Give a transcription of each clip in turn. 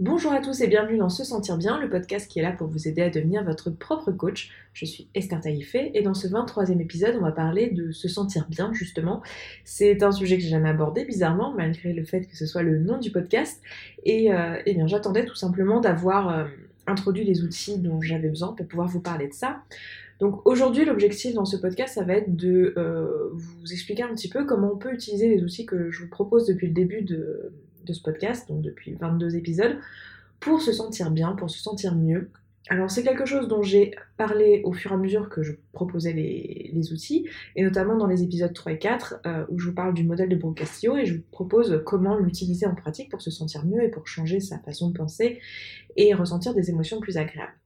Bonjour à tous et bienvenue dans Se Sentir Bien, le podcast qui est là pour vous aider à devenir votre propre coach. Je suis Esther Taïfé et dans ce 23e épisode, on va parler de se sentir bien justement. C'est un sujet que j'ai jamais abordé bizarrement, malgré le fait que ce soit le nom du podcast. Et, euh, eh bien j'attendais tout simplement d'avoir euh, introduit les outils dont j'avais besoin pour pouvoir vous parler de ça. Donc aujourd'hui, l'objectif dans ce podcast, ça va être de euh, vous expliquer un petit peu comment on peut utiliser les outils que je vous propose depuis le début de de ce podcast, donc depuis 22 épisodes, pour se sentir bien, pour se sentir mieux. Alors c'est quelque chose dont j'ai parlé au fur et à mesure que je proposais les, outils, et notamment dans les épisodes 3 et 4, euh, où je vous parle du modèle de Broncastio, et je vous propose comment l'utiliser en pratique pour se sentir mieux et pour changer sa façon de penser et ressentir des émotions plus agréables.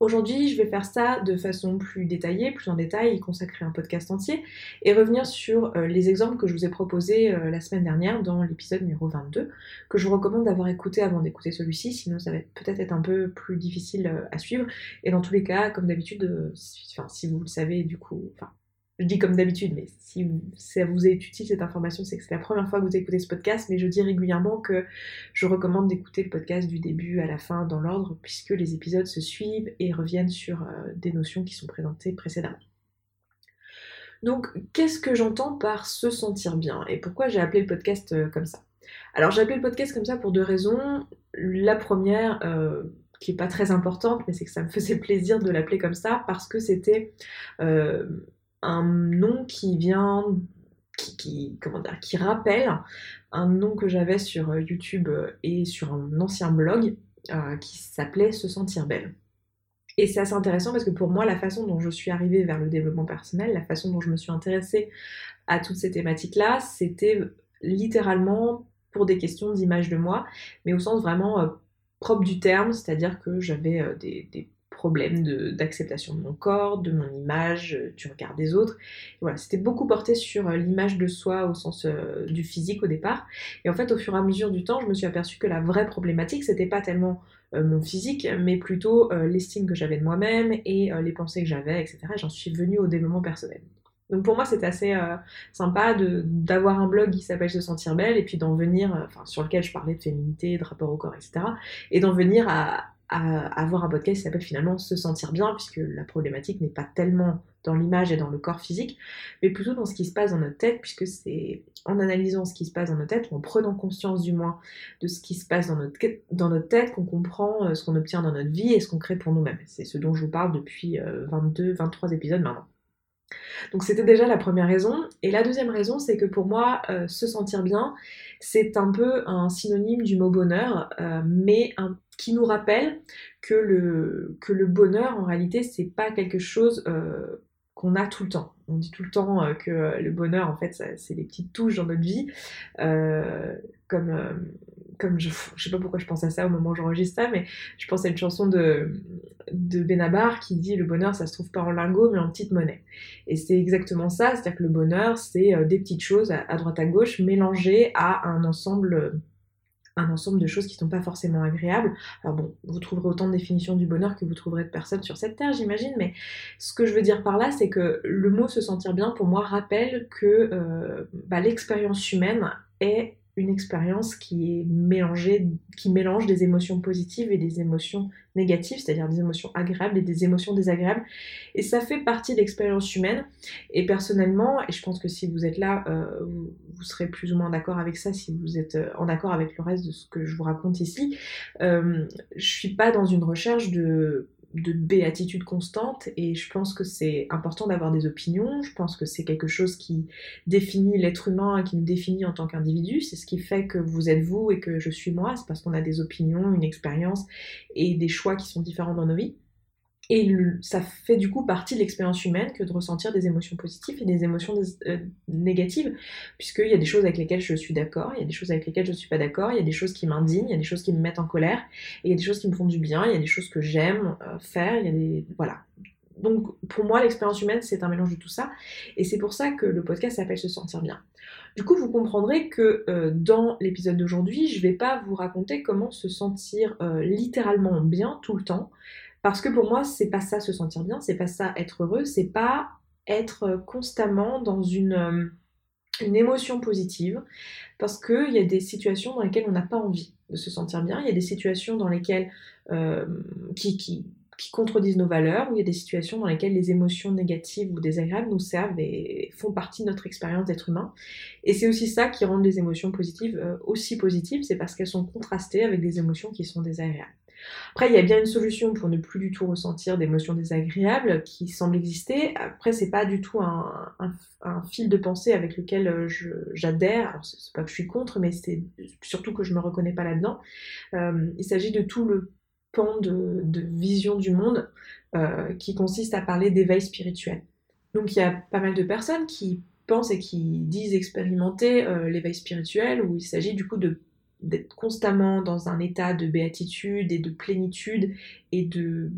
Aujourd'hui, je vais faire ça de façon plus détaillée, plus en détail, y consacrer un podcast entier et revenir sur euh, les exemples que je vous ai proposés euh, la semaine dernière dans l'épisode numéro 22, que je vous recommande d'avoir écouté avant d'écouter celui-ci, sinon ça va peut-être être un peu plus difficile euh, à suivre. Et dans tous les cas, comme d'habitude, si vous le savez, du coup, enfin, je dis comme d'habitude, mais si ça vous est utile cette information, c'est que c'est la première fois que vous écoutez ce podcast, mais je dis régulièrement que je recommande d'écouter le podcast du début à la fin dans l'ordre, puisque les épisodes se suivent et reviennent sur euh, des notions qui sont présentées précédemment. Donc, qu'est-ce que j'entends par se sentir bien et pourquoi j'ai appelé le podcast euh, comme ça? Alors, j'ai appelé le podcast comme ça pour deux raisons. La première, euh, qui est pas très importante, mais c'est que ça me faisait plaisir de l'appeler comme ça parce que c'était un nom qui vient, qui, comment dire, qui rappelle un nom que j'avais sur euh, YouTube euh, et sur un ancien blog euh, qui s'appelait Se sentir belle. Et c'est assez intéressant parce que pour moi, la façon dont je suis arrivée vers le développement personnel, la façon dont je me suis intéressée à toutes ces thématiques-là, c'était littéralement pour des questions d'image de moi, mais au sens vraiment propre du terme, c'est-à-dire que j'avais des problème d'acceptation de, mon corps, de mon image, euh, du regard des autres. voilà, c'était beaucoup porté sur euh, l'image de soi au sens euh, du physique au départ. Et en fait, au fur et à mesure du temps, je me suis aperçue que la vraie problématique, c'était pas tellement mon physique, mais plutôt l'estime que j'avais de moi-même et les pensées que j'avais, etc. J'en suis venue au développement personnel. Donc pour moi, c'est assez sympa d'avoir un blog qui s'appelle Se sentir belle et puis d'en venir, enfin sur lequel je parlais de féminité, de rapport au corps, etc. Et d'en venir à, à avoir un podcast qui s'appelle finalement Se sentir bien, puisque la problématique n'est pas tellement dans l'image et dans le corps physique, mais plutôt dans ce qui se passe dans notre tête, puisque c'est en analysant ce qui se passe dans notre tête, ou en prenant conscience du moins de ce qui se passe dans notre, dans notre tête, qu'on comprend euh, ce qu'on obtient dans notre vie et ce qu'on crée pour nous-mêmes. C'est ce dont je vous parle depuis 22, euh, 23 épisodes maintenant. Donc c'était déjà la première raison. Et la deuxième raison, c'est que pour moi, euh, se sentir bien, c'est un peu un synonyme du mot bonheur, mais un qui nous rappelle que le, bonheur, en réalité, c'est pas quelque chose euh, qu'on a tout le temps. On dit tout le temps euh, que le bonheur, en fait, c'est des petites touches dans notre vie. Euh, comme, je, je sais pas pourquoi je pense à ça au moment où j'enregistre ça, mais je pense à une chanson de, Benabar qui dit le bonheur, ça se trouve pas en lingot, mais en petite monnaie. Et c'est exactement ça, c'est-à-dire que le bonheur, c'est des petites choses à, droite à gauche mélangées à un ensemble un ensemble de choses qui ne sont pas forcément agréables. Alors bon, vous trouverez autant de définitions du bonheur que vous trouverez de personnes sur cette terre, j'imagine, mais ce que je veux dire par là, c'est que le mot se sentir bien, pour moi, rappelle que euh, bah, l'expérience humaine est une expérience qui est mélangée, qui mélange des émotions positives et des émotions négatives, c'est-à-dire des émotions agréables et des émotions désagréables. Et ça fait partie de l'expérience humaine. Et personnellement, et je pense que si vous êtes là, euh, vous, serez plus ou moins d'accord avec ça, si vous êtes euh, en accord avec le reste de ce que je vous raconte ici, euh, je suis pas dans une recherche de de béatitude constante et je pense que c'est important d'avoir des opinions, je pense que c'est quelque chose qui définit l'être humain et qui nous définit en tant qu'individu, c'est ce qui fait que vous êtes vous et que je suis moi, c'est parce qu'on a des opinions, une expérience et des choix qui sont différents dans nos vies. Et ça fait du coup partie de l'expérience humaine que de ressentir des émotions positives et des émotions euh, négatives, puisqu'il y a des choses avec lesquelles je suis d'accord, il y a des choses avec lesquelles je ne suis pas d'accord, il y a des choses qui m'indignent, il y a des choses qui me mettent en colère, et il y a des choses qui me font du bien, il y a des choses que j'aime euh, faire, il y a des... Voilà. Donc pour moi, l'expérience humaine, c'est un mélange de tout ça, et c'est pour ça que le podcast s'appelle Se sentir bien. Du coup, vous comprendrez que euh, dans l'épisode d'aujourd'hui, je ne vais pas vous raconter comment se sentir littéralement bien tout le temps, parce que pour moi, c'est pas ça se sentir bien, c'est pas ça être heureux, c'est pas être constamment dans une, euh, une émotion positive parce qu'il y a des situations dans lesquelles on n'a pas envie de se sentir bien, il y a des situations dans lesquelles euh, qui, qui, qui, contredisent nos valeurs, ou il y a des situations dans lesquelles les émotions négatives ou désagréables nous servent et font partie de notre expérience d'être humain. Et c'est aussi ça qui rend les émotions positives euh, aussi positives, c'est parce qu'elles sont contrastées avec des émotions qui sont désagréables. Après, il y a bien une solution pour ne plus du tout ressentir d'émotions désagréables qui semble exister. Après, c'est pas du tout un, fil de pensée avec lequel euh, j'adhère. Alors, c'est pas que je suis contre, mais c'est surtout que je me reconnais pas là-dedans. Euh, il s'agit de tout le pan de, vision du monde euh, qui consiste à parler d'éveil spirituel. Donc, il y a pas mal de personnes qui pensent et qui disent expérimenter l'éveil spirituel, où il s'agit du coup de d'être constamment dans un état de béatitude et de plénitude et de,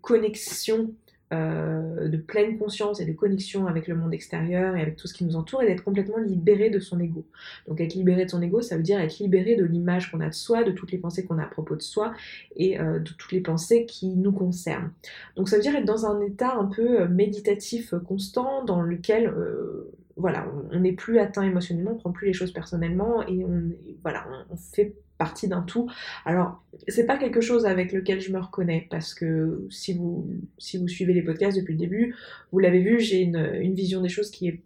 connexion, euh, de pleine conscience et de connexion avec le monde extérieur et avec tout ce qui nous entoure et d'être complètement libéré de son ego. Donc être libéré de son ego, ça veut dire être libéré de l'image qu'on a de soi, de toutes les pensées qu'on a à propos de soi et euh, de toutes les pensées qui nous concernent. Donc ça veut dire être dans un état un peu euh, méditatif constant dans lequel voilà, on n'est plus atteint émotionnellement, on prend plus les choses personnellement et on, voilà, on, fait partie d'un tout. Alors, c'est pas quelque chose avec lequel je me reconnais parce que si vous, si vous suivez les podcasts depuis le début, vous l'avez vu, j'ai une, vision des choses qui est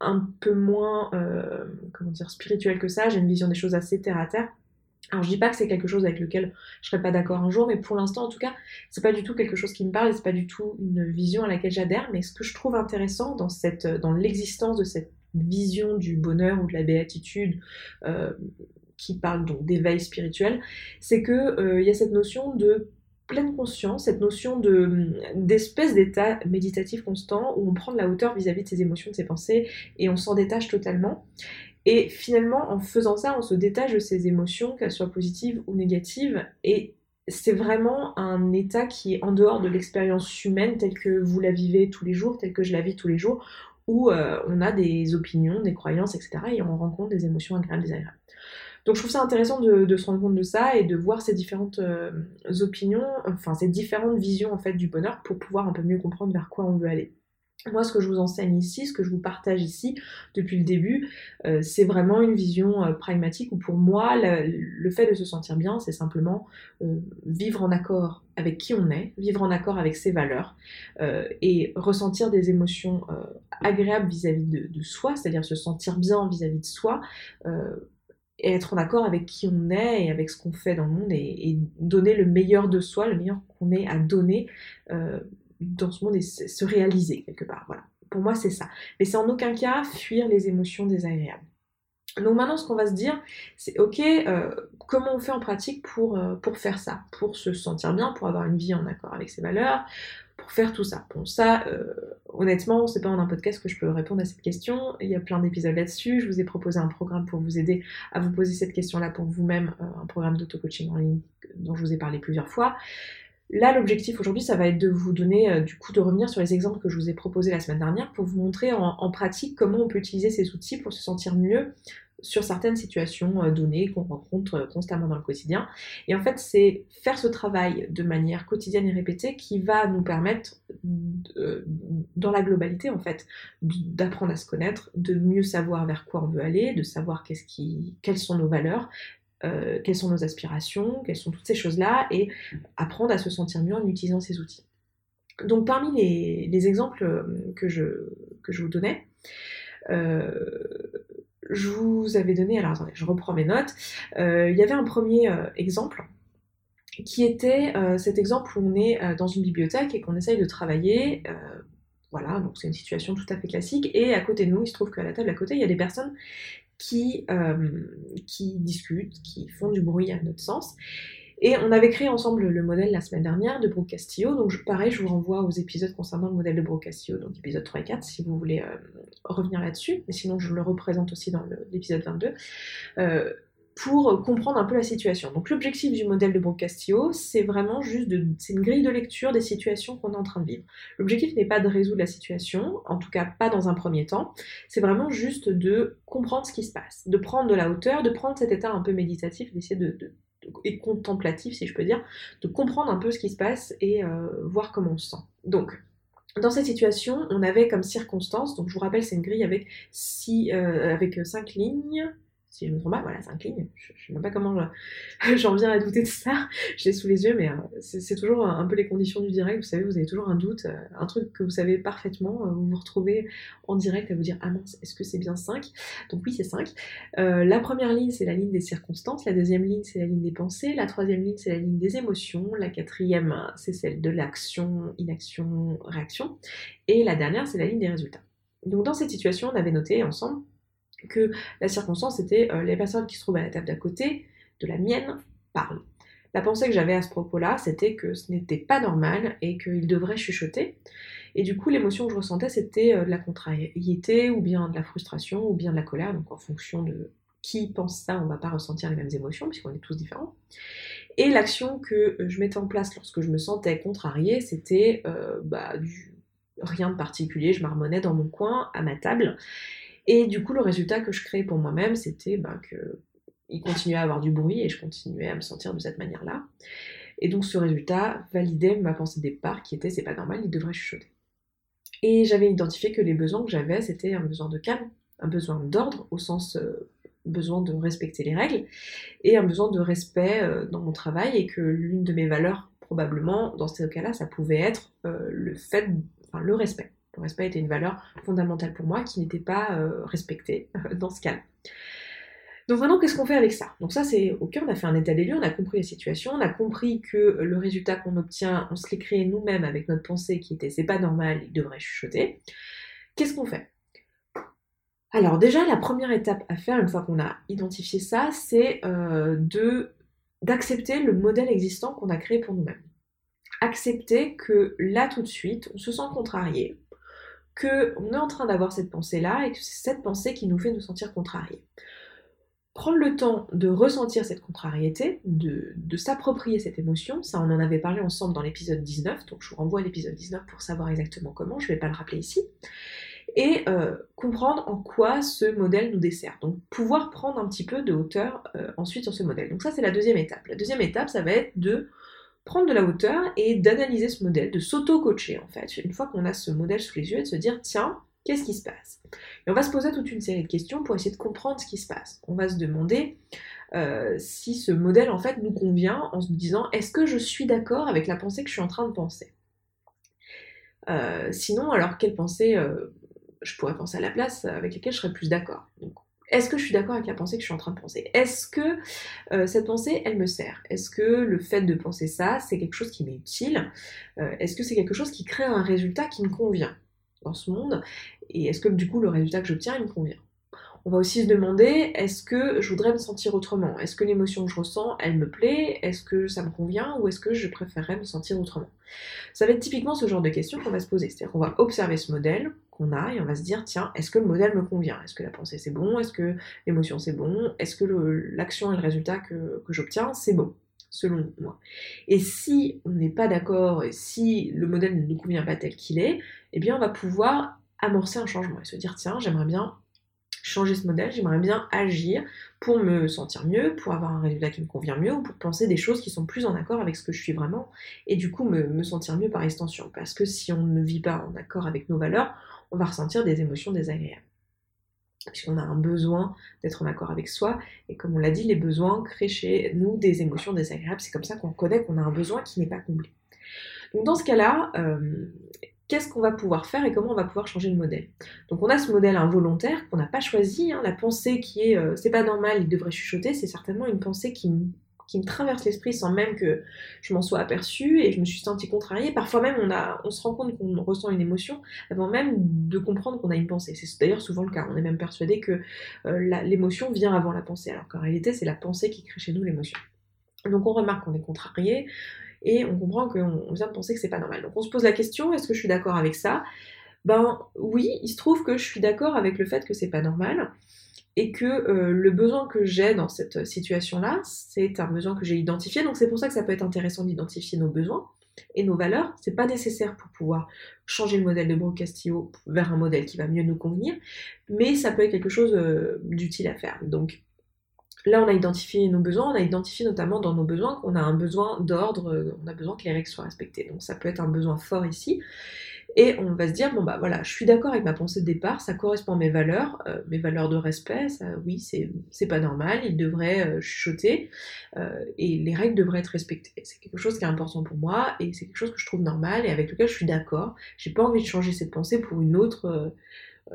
un peu moins, euh, comment dire, spirituelle que ça. J'ai une vision des choses assez terre à terre. Alors je dis pas que c'est quelque chose avec lequel je serais pas d'accord un jour, mais pour l'instant en tout cas, c'est pas du tout quelque chose qui me parle et c'est pas du tout une vision à laquelle j'adhère. Mais ce que je trouve intéressant dans cette, dans l'existence de cette vision du bonheur ou de la béatitude, euh, qui parle donc d'éveil spirituel, c'est que euh, il y a cette notion de pleine conscience, cette notion de d'espèce d'état méditatif constant où on prend de la hauteur vis-à-vis -vis de ses émotions, de ses pensées et on s'en détache totalement. Et finalement, en faisant ça, on se détache de ses émotions, qu'elles soient positives ou négatives, et c'est vraiment un état qui est en dehors de l'expérience humaine telle que vous la vivez tous les jours, telle que je la vis tous les jours, où euh, on a des opinions, des croyances, etc. et on rencontre des émotions agréables, désagréables. Donc je trouve ça intéressant de, se rendre compte de ça et de voir ces différentes euh, opinions, enfin ces différentes visions en fait du bonheur pour pouvoir un peu mieux comprendre vers quoi on veut aller. Moi, ce que je vous enseigne ici, ce que je vous partage ici depuis le début, euh, c'est vraiment une vision euh, pragmatique où pour moi, le, fait de se sentir bien, c'est simplement euh, vivre en accord avec qui on est, vivre en accord avec ses valeurs et ressentir des émotions agréables vis-à-vis de, soi, c'est-à-dire se sentir bien vis-à-vis de soi et être en accord avec qui on est et avec ce qu'on fait dans le monde et, et, donner le meilleur de soi, le meilleur qu'on ait à donner dans ce monde et se réaliser quelque part. Voilà. Pour moi, c'est ça. Mais c'est en aucun cas fuir les émotions désagréables. Donc maintenant, ce qu'on va se dire, c'est ok, euh, comment on fait en pratique pour, euh, pour faire ça, pour se sentir bien, pour avoir une vie en accord avec ses valeurs, pour faire tout ça. Bon, ça, euh, honnêtement, c'est pas en un podcast que je peux répondre à cette question. Il y a plein d'épisodes là-dessus. Je vous ai proposé un programme pour vous aider à vous poser cette question-là pour vous-même, un programme d'auto-coaching en ligne dont je vous ai parlé plusieurs fois. Là, l'objectif aujourd'hui, ça va être de vous donner, euh, du coup, de revenir sur les exemples que je vous ai proposés la semaine dernière pour vous montrer en, pratique comment on peut utiliser ces outils pour se sentir mieux sur certaines situations euh, données qu'on rencontre euh, constamment dans le quotidien. Et en fait, c'est faire ce travail de manière quotidienne et répétée qui va nous permettre, dans la globalité, en fait, d'apprendre à se connaître, de mieux savoir vers quoi on veut aller, de savoir quelles sont nos valeurs, euh, quelles sont nos aspirations, quelles sont toutes ces choses-là, et apprendre à se sentir mieux en utilisant ces outils. Donc parmi les, exemples euh, que je, vous donnais, euh, je vous avais donné, alors attendez, je reprends mes notes, il y avait un premier exemple qui était cet exemple où on est dans une bibliothèque et qu'on essaye de travailler. voilà, donc c'est une situation tout à fait classique. Et à côté de nous, il se trouve qu'à la table à côté, il y a des personnes qui, euh, qui discutent, qui font du bruit à notre sens. Et on avait créé ensemble le modèle la semaine dernière de Brooke Castillo. Donc pareil, je vous renvoie aux épisodes concernant le modèle de Brooke Castillo, donc épisode 3 et 4, si vous voulez euh, revenir là-dessus. Mais sinon, je le représente aussi dans l'épisode 22. Euh, pour comprendre un peu la situation. Donc l'objectif du modèle de Brooke Castillo, c'est vraiment juste de, c'est une grille de lecture des situations qu'on est en train de vivre. L'objectif n'est pas de résoudre la situation, en tout cas pas dans un premier temps, c'est vraiment juste de comprendre ce qui se passe, de prendre de la hauteur, de prendre cet état un peu méditatif, d'essayer de, et contemplatif si je peux dire, de comprendre un peu ce qui se passe et euh, voir comment on se sent. Donc dans cette situation, on avait comme circonstance, donc je vous rappelle, c'est une grille avec, six, euh, avec cinq lignes, si je me trompe pas, voilà, cinq lignes. Je, je sais même pas comment j'en viens à douter de ça. Je l'ai sous les yeux, mais euh, c'est toujours un, peu les conditions du direct. Vous savez, vous avez toujours un doute, euh, un truc que vous savez parfaitement. vous vous retrouvez en direct à vous dire Ah mince, est-ce que c'est bien 5 Donc oui, c'est 5. la première ligne, c'est la ligne des circonstances. La deuxième ligne, c'est la ligne des pensées. La troisième ligne, c'est la ligne des émotions. La quatrième, c'est celle de l'action, inaction, réaction. Et la dernière, c'est la ligne des résultats. Donc dans cette situation, on avait noté ensemble que la circonstance était euh, les personnes qui se trouvent à la table d'à côté de la mienne parlent. La pensée que j'avais à ce propos-là, c'était que ce n'était pas normal et qu'ils devraient chuchoter. Et du coup, l'émotion que je ressentais, c'était euh, de la contrariété, ou bien de la frustration, ou bien de la colère. Donc en fonction de qui pense ça, on ne va pas ressentir les mêmes émotions, puisqu'on est tous différents. Et l'action que je mettais en place lorsque je me sentais contrariée, c'était euh, bah, du... rien de particulier. Je marmonnais dans mon coin, à ma table. Et du coup, le résultat que je créais pour moi-même, c'était ben, que il continuait à avoir du bruit et je continuais à me sentir de cette manière-là. Et donc ce résultat validait ma pensée de départ qui était c'est pas normal, il devrait chuchoter. Et j'avais identifié que les besoins que j'avais, c'était un besoin de calme, un besoin d'ordre au sens euh, besoin de respecter les règles et un besoin de respect euh, dans mon travail et que l'une de mes valeurs probablement dans ce cas-là ça pouvait être euh, le fait enfin le respect le respect était une valeur fondamentale pour moi qui n'était pas euh, respectée euh, dans ce cas-là. Donc maintenant, qu'est-ce qu'on fait avec ça? Donc ça, c'est ok, on a fait un état des lieux, on a compris la situation, on a compris que le résultat qu'on obtient, on se l'est créé nous-mêmes avec notre pensée qui était c'est pas normal, il devrait chuchoter. Qu'est-ce qu'on fait? Alors déjà, la première étape à faire, une fois qu'on a identifié ça, c'est euh, d'accepter le modèle existant qu'on a créé pour nous-mêmes. Accepter que là tout de suite, on se sent contrarié, qu'on est en train d'avoir cette pensée-là et que c'est cette pensée qui nous fait nous sentir contrariés. Prendre le temps de ressentir cette contrariété, de, s'approprier cette émotion, ça on en avait parlé ensemble dans l'épisode 19, donc je vous renvoie à l'épisode 19 pour savoir exactement comment, je ne vais pas le rappeler ici, et euh, comprendre en quoi ce modèle nous dessert. Donc pouvoir prendre un petit peu de hauteur euh, ensuite sur ce modèle. Donc ça c'est la deuxième étape. La deuxième étape, ça va être de prendre de la hauteur et d'analyser ce modèle, de s'auto-coacher en fait, une fois qu'on a ce modèle sous les yeux et de se dire tiens, qu'est-ce qui se passe? Et on va se poser toute une série de questions pour essayer de comprendre ce qui se passe. On va se demander euh, si ce modèle en fait nous convient en se disant est-ce que je suis d'accord avec la pensée que je suis en train de penser? Euh, Sinon, alors quelle pensée euh, je pourrais penser à la place avec laquelle je serais plus d'accord? Est-ce que je suis d'accord avec la pensée que je suis en train de penser? Est-ce que euh, cette pensée, elle me sert? Est-ce que le fait de penser ça, c'est quelque chose qui m'est utile euh, Est-ce que c'est quelque chose qui crée un résultat qui me convient dans ce monde? Et est-ce que du coup le résultat que j'obtiens, il me convient? On va aussi se demander, est-ce que je voudrais me sentir autrement? Est-ce que l'émotion que je ressens, elle me plaît? Est-ce que ça me convient? Ou est-ce que je préférerais me sentir autrement? Ça va être typiquement ce genre de questions qu'on va se poser. C'est-à-dire qu'on va observer ce modèle qu'on a et on va se dire, tiens, est-ce que le modèle me convient? Est-ce que la pensée c'est bon? Est-ce que l'émotion c'est bon? Est-ce que l'action et le résultat que, j'obtiens c'est bon selon moi? Et si on n'est pas d'accord, et si le modèle ne nous convient pas tel qu'il est, eh bien on va pouvoir amorcer un changement et se dire tiens, j'aimerais bien changer ce modèle, j'aimerais bien agir pour me sentir mieux, pour avoir un résultat qui me convient mieux, ou pour penser des choses qui sont plus en accord avec ce que je suis vraiment, et du coup me, sentir mieux par extension. Parce que si on ne vit pas en accord avec nos valeurs, on va ressentir des émotions désagréables. Puisqu'on a un besoin d'être en accord avec soi, et comme on l'a dit, les besoins créent chez nous des émotions désagréables, c'est comme ça qu'on connaît qu'on a un besoin qui n'est pas comblé. Donc dans ce cas-là, euh, qu'est-ce qu'on va pouvoir faire et comment on va pouvoir changer le modèle. Donc on a ce modèle involontaire qu'on n'a pas choisi, hein. la pensée qui est euh, c'est pas normal, il devrait chuchoter, c'est certainement une pensée qui, me traverse l'esprit sans même que je m'en sois aperçue et je me suis sentie contrariée. Parfois même on, a, on se rend compte qu'on ressent une émotion avant même de comprendre qu'on a une pensée. C'est d'ailleurs souvent le cas, on est même persuadé que euh, l'émotion vient avant la pensée, alors qu'en réalité c'est la pensée qui crée chez nous l'émotion. Donc on remarque qu'on est contrarié, et on comprend qu'on vient de penser que c'est pas normal. Donc on se pose la question, est-ce que je suis d'accord avec ça? Ben oui, il se trouve que je suis d'accord avec le fait que c'est pas normal et que euh, le besoin que j'ai dans cette situation-là, c'est un besoin que j'ai identifié. Donc c'est pour ça que ça peut être intéressant d'identifier nos besoins et nos valeurs. C'est pas nécessaire pour pouvoir changer le modèle de Brooke Castillo vers un modèle qui va mieux nous convenir, mais ça peut être quelque chose euh, d'utile à faire. Donc Là, on a identifié nos besoins, on a identifié notamment dans nos besoins qu'on a un besoin d'ordre, on a besoin que les règles soient respectées. Donc ça peut être un besoin fort ici. Et on va se dire, bon bah voilà, je suis d'accord avec ma pensée de départ, ça correspond à mes valeurs, euh, mes valeurs de respect, ça, oui, c'est pas normal, il devrait euh, chuchoter, euh, et les règles devraient être respectées. C'est quelque chose qui est important pour moi, et c'est quelque chose que je trouve normal, et avec lequel je suis d'accord. J'ai pas envie de changer cette pensée pour une autre,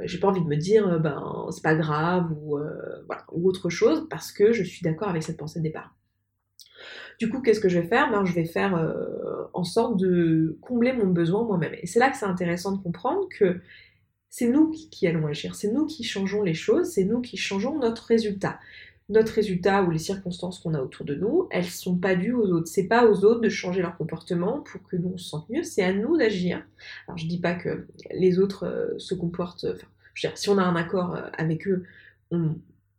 j'ai pas envie de me dire, ben, c'est pas grave, ou, voilà, ou autre chose, parce que je suis d'accord avec cette pensée de départ. Du coup, qu'est-ce que je vais faire? Ben, Je vais faire euh, en sorte de combler mon besoin moi-même. Et c'est là que c'est intéressant de comprendre que c'est nous qui, allons agir, c'est nous qui changeons les choses, c'est nous qui changeons notre résultat. Notre résultat ou les circonstances qu'on a autour de nous, elles sont pas dues aux autres. C'est pas aux autres de changer leur comportement pour que nous on se sente mieux, c'est à nous d'agir. Alors je dis pas que les autres euh, se comportent, je veux dire, si on a un accord euh, avec eux,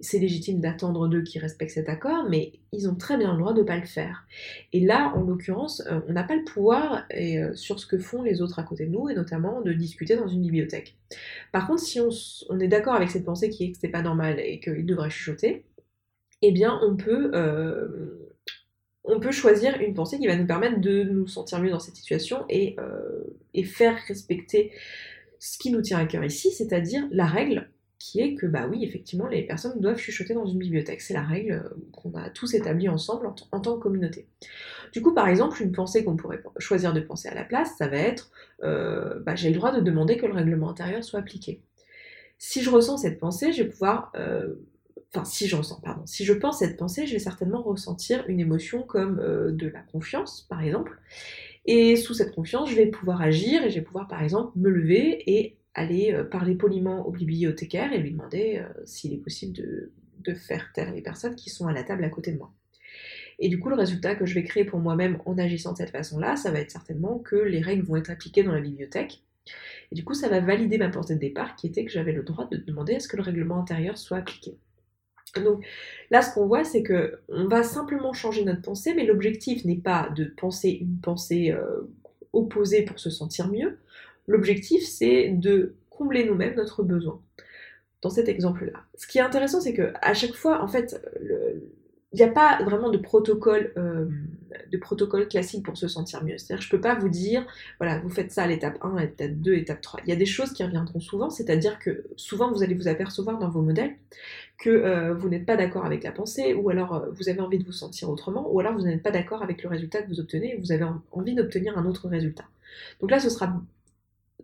c'est légitime d'attendre d'eux qu'ils respectent cet accord, mais ils ont très bien le droit de ne pas le faire. Et là, en l'occurrence, euh, on n'a pas le pouvoir sur ce que font les autres à côté de nous, et notamment de discuter dans une bibliothèque. Par contre, si on, est d'accord avec cette pensée qui est que c'est pas normal et qu'il devrait chuchoter, eh bien, on peut, euh, on peut choisir une pensée qui va nous permettre de nous sentir mieux dans cette situation et, et faire respecter ce qui nous tient à cœur ici, c'est-à-dire la règle qui est que, bah oui, effectivement, les personnes doivent chuchoter dans une bibliothèque. C'est la règle euh, qu'on a tous établie ensemble en, tant que communauté. Du coup, par exemple, une pensée qu'on pourrait choisir de penser à la place, ça va être euh, bah, j'ai le droit de demander que le règlement intérieur soit appliqué. Si je ressens cette pensée, je vais pouvoir. Euh, enfin, si je ressens, pardon. Si je pense cette pensée, je vais certainement ressentir une émotion comme de la confiance, par exemple. Et sous cette confiance, je vais pouvoir agir et je vais pouvoir, par exemple, me lever et aller euh, parler poliment au bibliothécaire et lui demander euh, s'il est possible de, faire taire les personnes qui sont à la table à côté de moi. Et du coup, le résultat que je vais créer pour moi-même en agissant de cette façon-là, ça va être certainement que les règles vont être appliquées dans la bibliothèque. Et du coup, ça va valider ma pensée de départ qui était que j'avais le droit de demander à ce que le règlement intérieur soit appliqué. Donc là, ce qu'on voit, c'est que on va simplement changer notre pensée, mais l'objectif n'est pas de penser une pensée euh, opposée pour se sentir mieux. L'objectif, c'est de combler nous-mêmes notre besoin. Dans cet exemple-là. Ce qui est intéressant, c'est que à chaque fois, en fait, il n'y a pas vraiment de protocole, euh, de protocole classique pour se sentir mieux. C'est-à-dire, je ne peux pas vous dire, voilà, vous faites ça à l'étape 1, à l'étape 2, étape 3. Il y a des choses qui reviendront souvent, c'est-à-dire que souvent vous allez vous apercevoir dans vos modèles que euh, vous n'êtes pas d'accord avec la pensée, ou alors euh, vous avez envie de vous sentir autrement, ou alors vous n'êtes pas d'accord avec le résultat que vous obtenez, et vous avez envie d'obtenir un autre résultat. Donc là, ce sera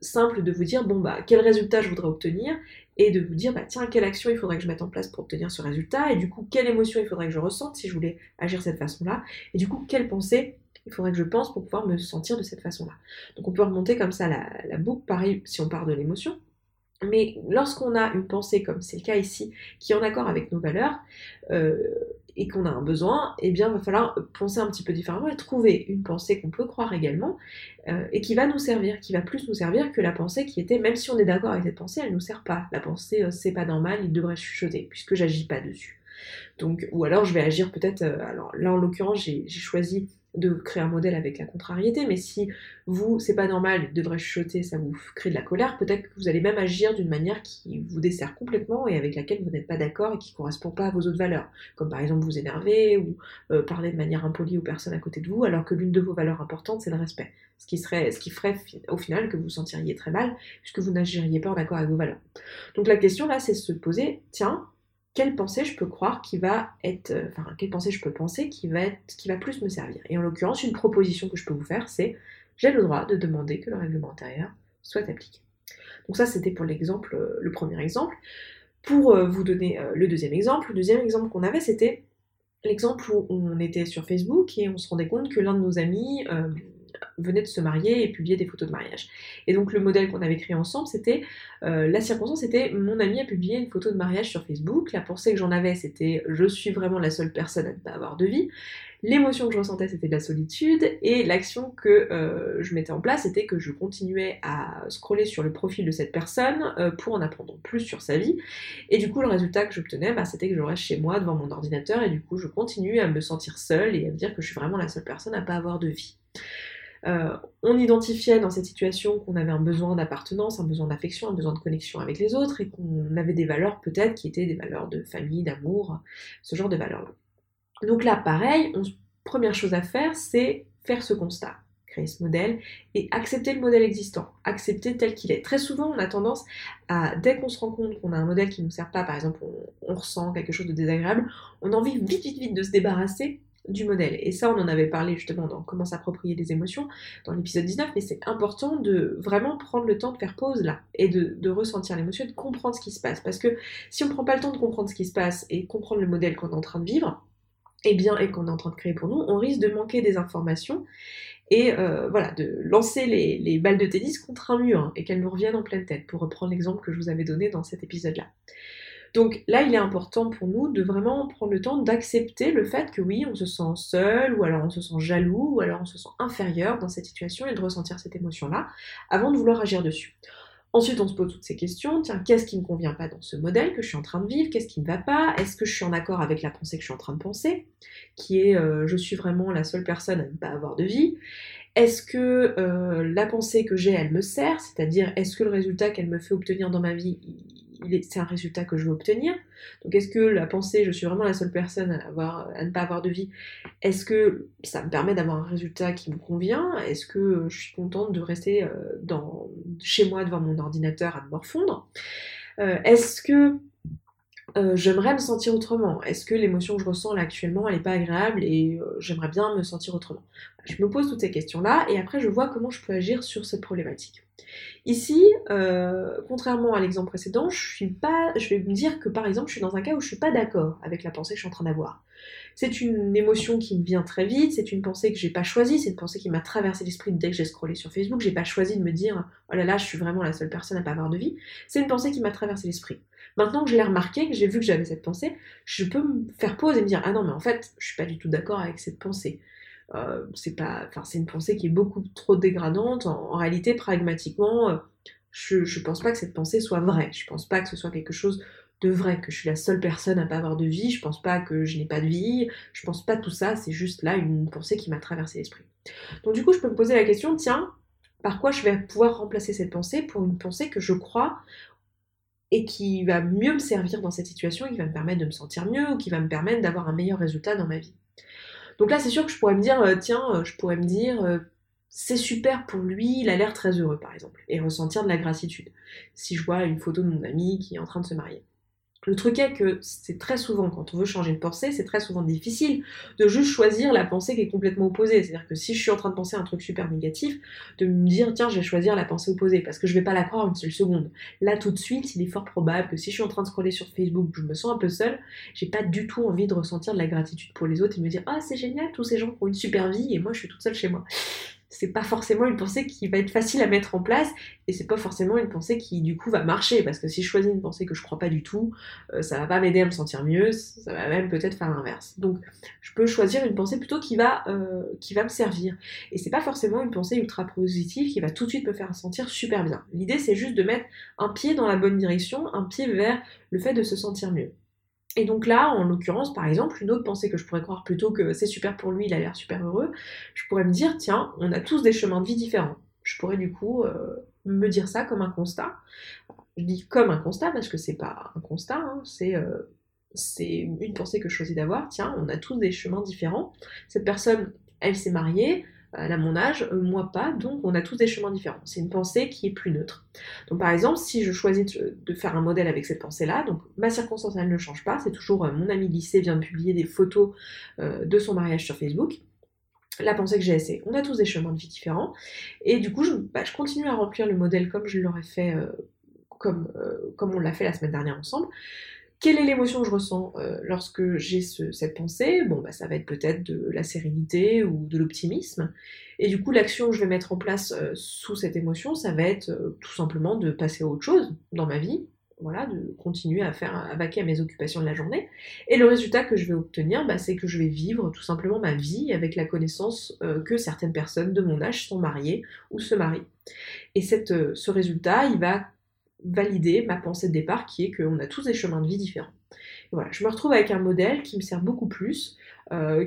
simple de vous dire bon bah quel résultat je voudrais obtenir et de vous dire bah tiens quelle action il faudrait que je mette en place pour obtenir ce résultat et du coup quelle émotion il faudrait que je ressente si je voulais agir de cette façon-là et du coup quelle pensée il faudrait que je pense pour pouvoir me sentir de cette façon-là. Donc on peut remonter comme ça la, boucle, pareil si on part de l'émotion. Mais lorsqu'on a une pensée, comme c'est le cas ici, qui est en accord avec nos valeurs, euh, et qu'on a un besoin, eh bien, il va falloir penser un petit peu différemment et trouver une pensée qu'on peut croire également, euh, et qui va nous servir, qui va plus nous servir que la pensée qui était, même si on est d'accord avec cette pensée, elle ne nous sert pas. La pensée, euh, c'est pas normal, il devrait chuchoter, puisque j'agis pas dessus. Donc, ou alors je vais agir peut-être, alors là en l'occurrence, j'ai choisi de créer un modèle avec la contrariété, mais si vous, c'est pas normal, il devrait chuchoter, ça vous crée de la colère, peut-être que vous allez même agir d'une manière qui vous dessert complètement et avec laquelle vous n'êtes pas d'accord et qui correspond pas à vos autres valeurs, comme par exemple vous énerver ou euh, parler de manière impolie aux personnes à côté de vous, alors que l'une de vos valeurs importantes, c'est le respect. Ce qui, serait, ce qui ferait au final que vous vous sentiriez très mal, puisque vous n'agiriez pas en accord avec vos valeurs. Donc la question là, c'est se poser, tiens, quelle pensée je peux croire qui va être, euh, enfin, quelle pensée je peux penser qui va être, qui va plus me servir. Et en l'occurrence, une proposition que je peux vous faire, c'est j'ai le droit de demander que le règlement intérieur soit appliqué. Donc ça, c'était pour l'exemple, euh, le premier exemple. Pour euh, vous donner le deuxième exemple, le deuxième exemple qu'on avait, c'était l'exemple où on était sur Facebook et on se rendait compte que l'un de nos amis venait de se marier et publier des photos de mariage. Et donc le modèle qu'on avait créé ensemble, c'était euh, la circonstance, c'était mon ami a publié une photo de mariage sur Facebook. La pensée que j'en avais, c'était je suis vraiment la seule personne à ne pas avoir de vie. L'émotion que je ressentais, c'était de la solitude, et l'action que euh, je mettais en place, c'était que je continuais à scroller sur le profil de cette personne euh, pour en apprendre plus sur sa vie. Et du coup, le résultat que j'obtenais, bah, c'était que je reste chez moi devant mon ordinateur, et du coup, je continue à me sentir seule et à me dire que je suis vraiment la seule personne à pas avoir de vie. Euh, on identifiait dans cette situation qu'on avait un besoin d'appartenance, un besoin d'affection, un besoin de connexion avec les autres et qu'on avait des valeurs peut-être qui étaient des valeurs de famille, d'amour, ce genre de valeurs-là. Donc là, pareil, première chose à faire, c'est faire ce constat créer ce modèle et accepter le modèle existant, accepter tel qu'il est. Très souvent, on a tendance à, dès qu'on se rend compte qu'on a un modèle qui ne nous sert pas, par exemple, on, ressent quelque chose de désagréable, on a envie vite, vite, vite de se débarrasser du modèle. Et ça, on en avait parlé justement dans Comment s'approprier les émotions, dans l'épisode 19, mais c'est important de vraiment prendre le temps de faire pause là, et de, ressentir l'émotion et de comprendre ce qui se passe. Parce que si on ne prend pas le temps de comprendre ce qui se passe et comprendre le modèle qu'on est en train de vivre, et eh bien, et qu'on est en train de créer pour nous, on risque de manquer des informations et euh, voilà, de lancer les, balles de tennis contre un mur et qu'elles nous reviennent en pleine tête, pour reprendre l'exemple que je vous avais donné dans cet épisode-là. Donc là, il est important pour nous de vraiment prendre le temps d'accepter le fait que oui, on se sent seul, ou alors on se sent jaloux, ou alors on se sent inférieur dans cette situation et de ressentir cette émotion-là avant de vouloir agir dessus. Ensuite, on se pose toutes ces questions. Tiens, qu'est-ce qui ne me convient pas dans ce modèle que je suis en train de vivre? Qu'est-ce qui ne va pas? Est-ce que je suis en accord avec la pensée que je suis en train de penser? Qui est euh, je suis vraiment la seule personne à ne pas avoir de vie. Est-ce que euh, la pensée que j'ai, elle me sert? C'est-à-dire, est-ce que le résultat qu'elle me fait obtenir dans ma vie, c'est un résultat que je veux obtenir. Donc est-ce que la pensée, je suis vraiment la seule personne à, ne pas avoir de vie, est-ce que ça me permet d'avoir un résultat qui me convient? Est-ce que je suis contente de rester euh, dans, chez moi devant mon ordinateur à me morfondre? Euh, Est-ce que euh, j'aimerais me sentir autrement Est-ce que l'émotion que je ressens là actuellement, elle n'est pas agréable et j'aimerais bien me sentir autrement? Je me pose toutes ces questions-là et après je vois comment je peux agir sur cette problématique. Ici, euh, contrairement à l'exemple précédent, je suis pas, je vais me dire que par exemple, je suis dans un cas où je suis pas d'accord avec la pensée que je suis en train d'avoir. C'est une émotion qui me vient très vite, c'est une pensée que j'ai pas choisie, c'est une pensée qui m'a traversé l'esprit dès que j'ai scrollé sur Facebook, j'ai pas choisi de me dire oh là là, je suis vraiment la seule personne à pas avoir de vie. C'est une pensée qui m'a traversé l'esprit. Maintenant que je l'ai remarqué, que j'ai vu que j'avais cette pensée, je peux me faire pause et me dire ah non mais en fait, je suis pas du tout d'accord avec cette pensée. Euh, c'est pas, enfin, une pensée qui est beaucoup trop dégradante. En, réalité, pragmatiquement, euh, je, je pense pas que cette pensée soit vraie. Je pense pas que ce soit quelque chose de vrai, que je suis la seule personne à pas avoir de vie. Je pense pas que je n'ai pas de vie. Je pense pas tout ça. C'est juste là une pensée qui m'a traversé l'esprit. Donc du coup, je peux me poser la question, tiens, par quoi je vais pouvoir remplacer cette pensée pour une pensée que je crois et qui va mieux me servir dans cette situation, qui va me permettre de me sentir mieux ou qui va me permettre d'avoir un meilleur résultat dans ma vie. Donc là, c'est sûr que je pourrais me dire, euh, tiens, euh, je pourrais me dire, euh, c'est super pour lui, il a l'air très heureux, par exemple, et ressentir de la gratitude. Si je vois une photo de mon ami qui est en train de se marier. Le truc est que c'est très souvent, quand on veut changer de pensée, c'est très souvent difficile de juste choisir la pensée qui est complètement opposée. C'est-à-dire que si je suis en train de penser un truc super négatif, de me dire tiens, je vais choisir la pensée opposée parce que je vais pas la croire une seule seconde. Là, tout de suite, il est fort probable que si je suis en train de scroller sur Facebook, je me sens un peu seule, j'ai pas du tout envie de ressentir de la gratitude pour les autres et me dire ah, c'est génial, tous ces gens qui ont une super vie et moi je suis toute seule chez moi c'est pas forcément une pensée qui va être facile à mettre en place et c'est pas forcément une pensée qui du coup va marcher parce que si je choisis une pensée que je crois pas du tout, euh, ça va pas m'aider à me sentir mieux, ça va même peut-être faire l'inverse. Donc je peux choisir une pensée plutôt qui va, euh, qui va me servir et c'est pas forcément une pensée ultra positive qui va tout de suite me faire sentir super bien. L'idée c'est juste de mettre un pied dans la bonne direction, un pied vers le fait de se sentir mieux. Et donc là, en l'occurrence, par exemple, une autre pensée que je pourrais croire plutôt que c'est super pour lui, il a l'air super heureux, je pourrais me dire, tiens, on a tous des chemins de vie différents. Je pourrais du coup euh, me dire ça comme un constat. Je dis comme un constat parce que c'est pas un constat, hein, euh, c'est une pensée que je choisis d'avoir. Tiens, on a tous des chemins différents. Cette personne, elle s'est mariée, elle a mon âge, euh, moi pas, donc on a tous des chemins différents. C'est une pensée qui est plus neutre. Donc par exemple, si je choisis de faire un modèle avec cette pensée-là, donc ma circonstance elle ne change pas, c'est toujours euh, mon ami lycée vient de publier des photos euh, de son mariage sur Facebook. La pensée que j'ai, c'est on a tous des chemins de vie différents, et du coup je, bah, continue à remplir le modèle comme je l'aurais fait, comme, comme on l'a fait la semaine dernière ensemble. Quelle est l'émotion que je ressens euh, lorsque j'ai cette pensée? Bon, bah, ça va être peut-être de la sérénité ou de l'optimisme. Et du coup, l'action que je vais mettre en place euh, sous cette émotion, ça va être euh, tout simplement de passer à autre chose dans ma vie. Voilà, de continuer à faire à mes occupations de la journée. Et le résultat que je vais obtenir, bah, c'est que je vais vivre tout simplement ma vie avec la connaissance que certaines personnes de mon âge sont mariées ou se marient. Et cette, ce résultat, il va valider ma pensée de départ qui est qu'on a tous des chemins de vie différents. voilà, je me retrouve avec un modèle qui me sert beaucoup plus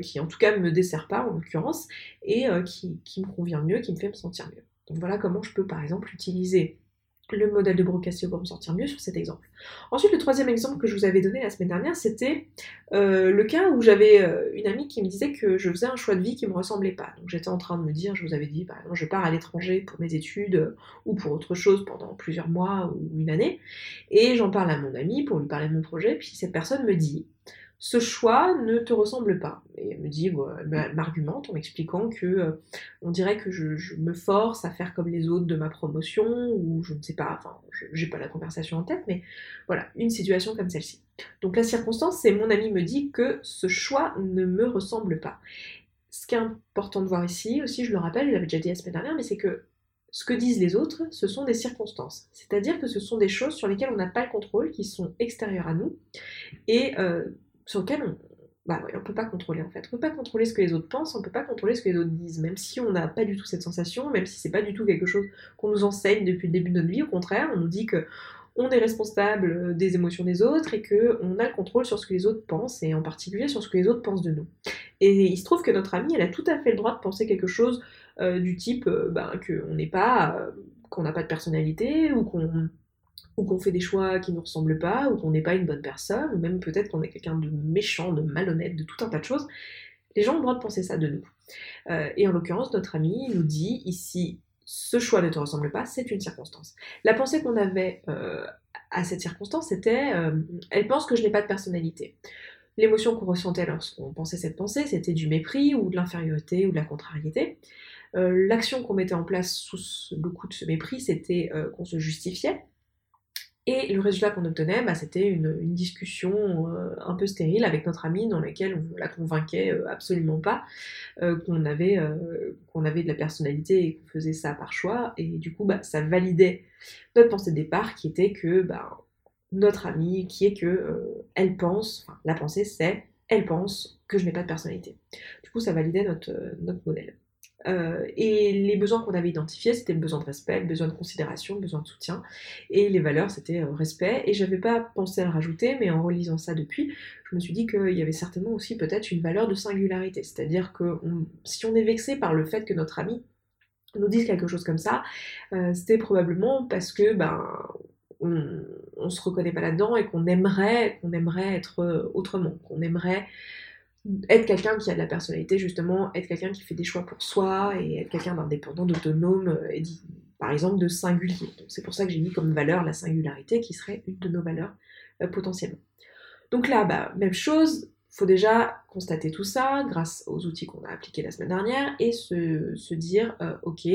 qui en tout cas me dessert pas en l'occurrence, et qui, qui me convient mieux, qui me fait me sentir mieux. Donc voilà comment je peux par exemple utiliser le modèle de Brocassio pour me sortir mieux sur cet exemple. Ensuite, le troisième exemple que je vous avais donné la semaine dernière, c'était euh, le cas où j'avais euh, une amie qui me disait que je faisais un choix de vie qui me ressemblait pas. Donc j'étais en train de me dire, je vous avais dit, par exemple, je pars à l'étranger pour mes études euh, ou pour autre chose pendant plusieurs mois ou une année, et j'en parle à mon amie pour lui parler de mon projet, puis cette personne me dit, ce choix ne te ressemble pas. Et elle me dit, elle m'argumente en m'expliquant que euh, on dirait que je, me force à faire comme les autres de ma promotion, ou je ne sais pas, enfin, j'ai pas la conversation en tête, mais voilà, une situation comme celle-ci. Donc la circonstance, c'est mon ami me dit que ce choix ne me ressemble pas. Ce qui est important de voir ici, aussi, je le rappelle, je l'avais déjà dit la semaine dernière, mais c'est que ce que disent les autres, ce sont des circonstances. C'est-à-dire que ce sont des choses sur lesquelles on n'a pas le contrôle, qui sont extérieures à nous, et euh, sur lequel on bah ne peut pas contrôler en fait. On peut pas contrôler ce que les autres pensent, on peut pas contrôler ce que les autres disent, même si on n'a pas du tout cette sensation, même si c'est pas du tout quelque chose qu'on nous enseigne depuis le début de notre vie, au contraire, on nous dit que on est responsable des émotions des autres et que on a le contrôle sur ce que les autres pensent et en particulier sur ce que les autres pensent de nous. Et il se trouve que notre amie, elle a tout à fait le droit de penser quelque chose euh, du type euh, ben, qu'on n'est pas, euh, qu'on n'a pas de personnalité ou qu'on ou qu'on fait des choix qui ne nous ressemblent pas, ou qu'on n'est pas une bonne personne, ou même peut-être qu'on est quelqu'un de méchant, de malhonnête, de tout un tas de choses. Les gens ont le droit de penser ça de nous. Euh, et en l'occurrence, notre ami nous dit ici, ce choix ne te ressemble pas, c'est une circonstance. La pensée qu'on avait euh, à cette circonstance, c'était, euh, elle pense que je n'ai pas de personnalité. L'émotion qu'on ressentait lorsqu'on pensait cette pensée, c'était du mépris ou de l'infériorité ou de la contrariété. L'action qu'on mettait en place sous le coup de ce mépris, c'était qu'on se justifiait, et le résultat qu'on obtenait, bah, c'était une, discussion euh, un peu stérile avec notre amie dans laquelle on la convainquait euh, absolument pas euh, qu'on avait, avait de la personnalité et qu'on faisait ça par choix. Et du coup, bah, ça validait notre pensée de départ qui était que bah, notre amie, qui est que elle pense, enfin la pensée c'est elle pense que je n'ai pas de personnalité. Du coup, ça validait notre, notre modèle. Euh, et les besoins qu'on avait identifiés, c'était le besoin de respect, le besoin de considération, le besoin de soutien. Et les valeurs, c'était euh, respect. Et j'avais pas pensé à le rajouter, mais en relisant ça depuis, je me suis dit qu'il y avait certainement aussi peut-être une valeur de singularité. C'est-à-dire que si on est vexé par le fait que notre ami nous dise quelque chose comme ça, euh, c'était probablement parce que ben on, se reconnaît pas là-dedans et qu'on aimerait, qu'on aimerait être autrement, qu'on aimerait être quelqu'un qui a de la personnalité, justement, être quelqu'un qui fait des choix pour soi et être quelqu'un d'indépendant, d'autonome, euh, et par exemple de singulier. c'est pour ça que j'ai mis comme valeur la singularité qui serait une de nos valeurs euh, potentiellement. Donc là, bah, même chose, faut déjà constater tout ça grâce aux outils qu'on a appliqués la semaine dernière et se, dire, euh, ok,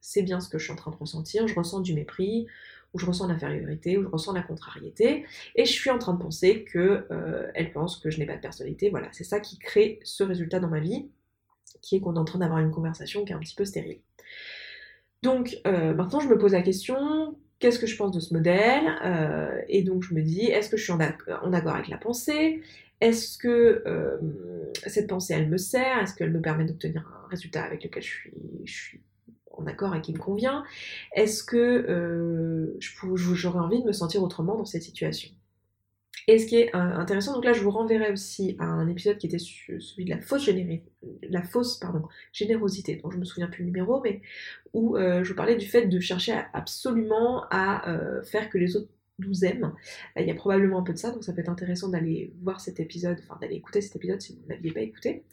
c'est bien ce que je suis en train de ressentir, je ressens du mépris, où je ressens l'infériorité, où je ressens la contrariété, et je suis en train de penser que euh, pense que je n'ai pas de personnalité. Voilà, c'est ça qui crée ce résultat dans ma vie, qui est qu'on est en train d'avoir une conversation qui est un petit peu stérile. Donc euh, maintenant, je me pose la question qu'est-ce que je pense de ce modèle euh, Et donc je me dis est-ce que je suis en, accord avec la pensée? Est-ce que cette pensée, elle me sert? Est-ce qu'elle me permet d'obtenir un résultat avec lequel je suis en accord et qui me convient Est-ce que euh, j'aurais envie de me sentir autrement dans cette situation? Et ce qui est euh, intéressant, donc là je vous renverrai aussi à un épisode qui était celui de la fausse, la fausse pardon, générosité, dont je me souviens plus le numéro, mais où euh, je vous parlais du fait de chercher absolument à faire que les autres nous aiment. Il y a probablement un peu de ça, donc ça peut être intéressant d'aller voir cet épisode, enfin d'aller écouter cet épisode si vous ne l'aviez pas écouté.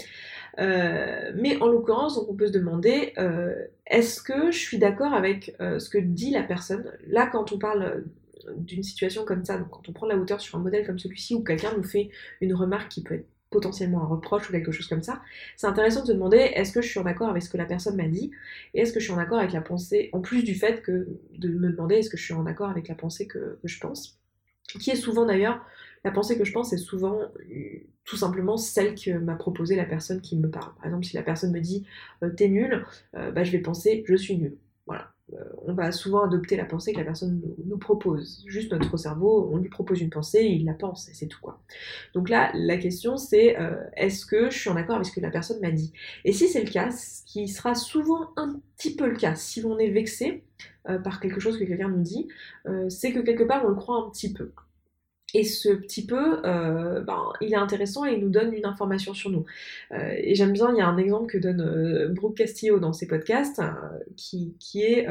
Euh, mais en l'occurrence, on peut se demander euh, est-ce que je suis d'accord avec euh, ce que dit la personne? Là, quand on parle d'une situation comme ça, donc quand on prend la hauteur sur un modèle comme celui-ci où quelqu'un nous fait une remarque qui peut être potentiellement un reproche ou quelque chose comme ça, c'est intéressant de se demander est-ce que je suis en accord avec ce que la personne m'a dit et est-ce que je suis en accord avec la pensée, en plus du fait que de me demander est-ce que je suis en accord avec la pensée que je pense, qui est souvent d'ailleurs la pensée que je pense est souvent euh, tout simplement celle que m'a proposée la personne qui me parle. Par exemple, si la personne me dit euh, t'es nul, euh, bah, je vais penser je suis nul. Voilà. On va souvent adopter la pensée que la personne nous, propose. Juste notre cerveau, on lui propose une pensée il la pense, et c'est tout quoi. Donc là, la question c'est est-ce que je suis en accord avec ce que la personne m'a dit? Et si c'est le cas, ce qui sera souvent un petit peu le cas, si l'on est vexé par quelque chose que quelqu'un nous dit, c'est que quelque part on le croit un petit peu. Et ce petit peu, euh, ben, il est intéressant et il nous donne une information sur nous. Euh, et j'aime bien, il y a un exemple que donne euh, Brooke Castillo dans ses podcasts, qui, est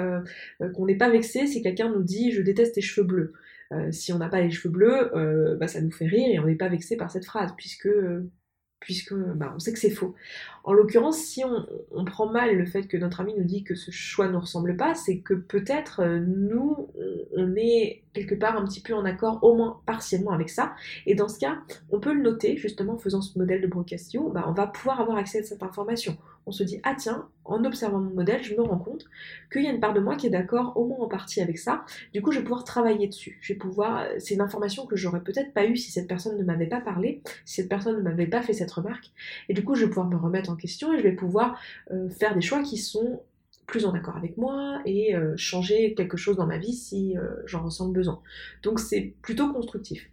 qu'on n'est pas vexé si quelqu'un nous dit je déteste tes cheveux bleus. si on n'a pas les cheveux bleus, bah, ça nous fait rire et on n'est pas vexé par cette phrase, puisque puisque bah, on sait que c'est faux. En l'occurrence, si on, prend mal le fait que notre ami nous dit que ce choix ne ressemble pas, c'est que peut-être euh, nous, on est quelque part un petit peu en accord, au moins partiellement avec ça. Et dans ce cas, on peut le noter, justement en faisant ce modèle de broadcasting, bah, on va pouvoir avoir accès à cette information. On se dit, ah tiens, en observant mon modèle, je me rends compte qu'il y a une part de moi qui est d'accord au moins en partie avec ça. Du coup, je vais pouvoir travailler dessus. Je vais pouvoir, euh, c'est une information que j'aurais peut-être pas eue si cette personne ne m'avait pas parlé, si cette personne ne m'avait pas fait cette remarque. Et du coup, je vais pouvoir me remettre en question et je vais pouvoir euh, faire des choix qui sont plus en accord avec moi et euh, changer quelque chose dans ma vie si j'en ressens le besoin. Donc c'est plutôt constructif.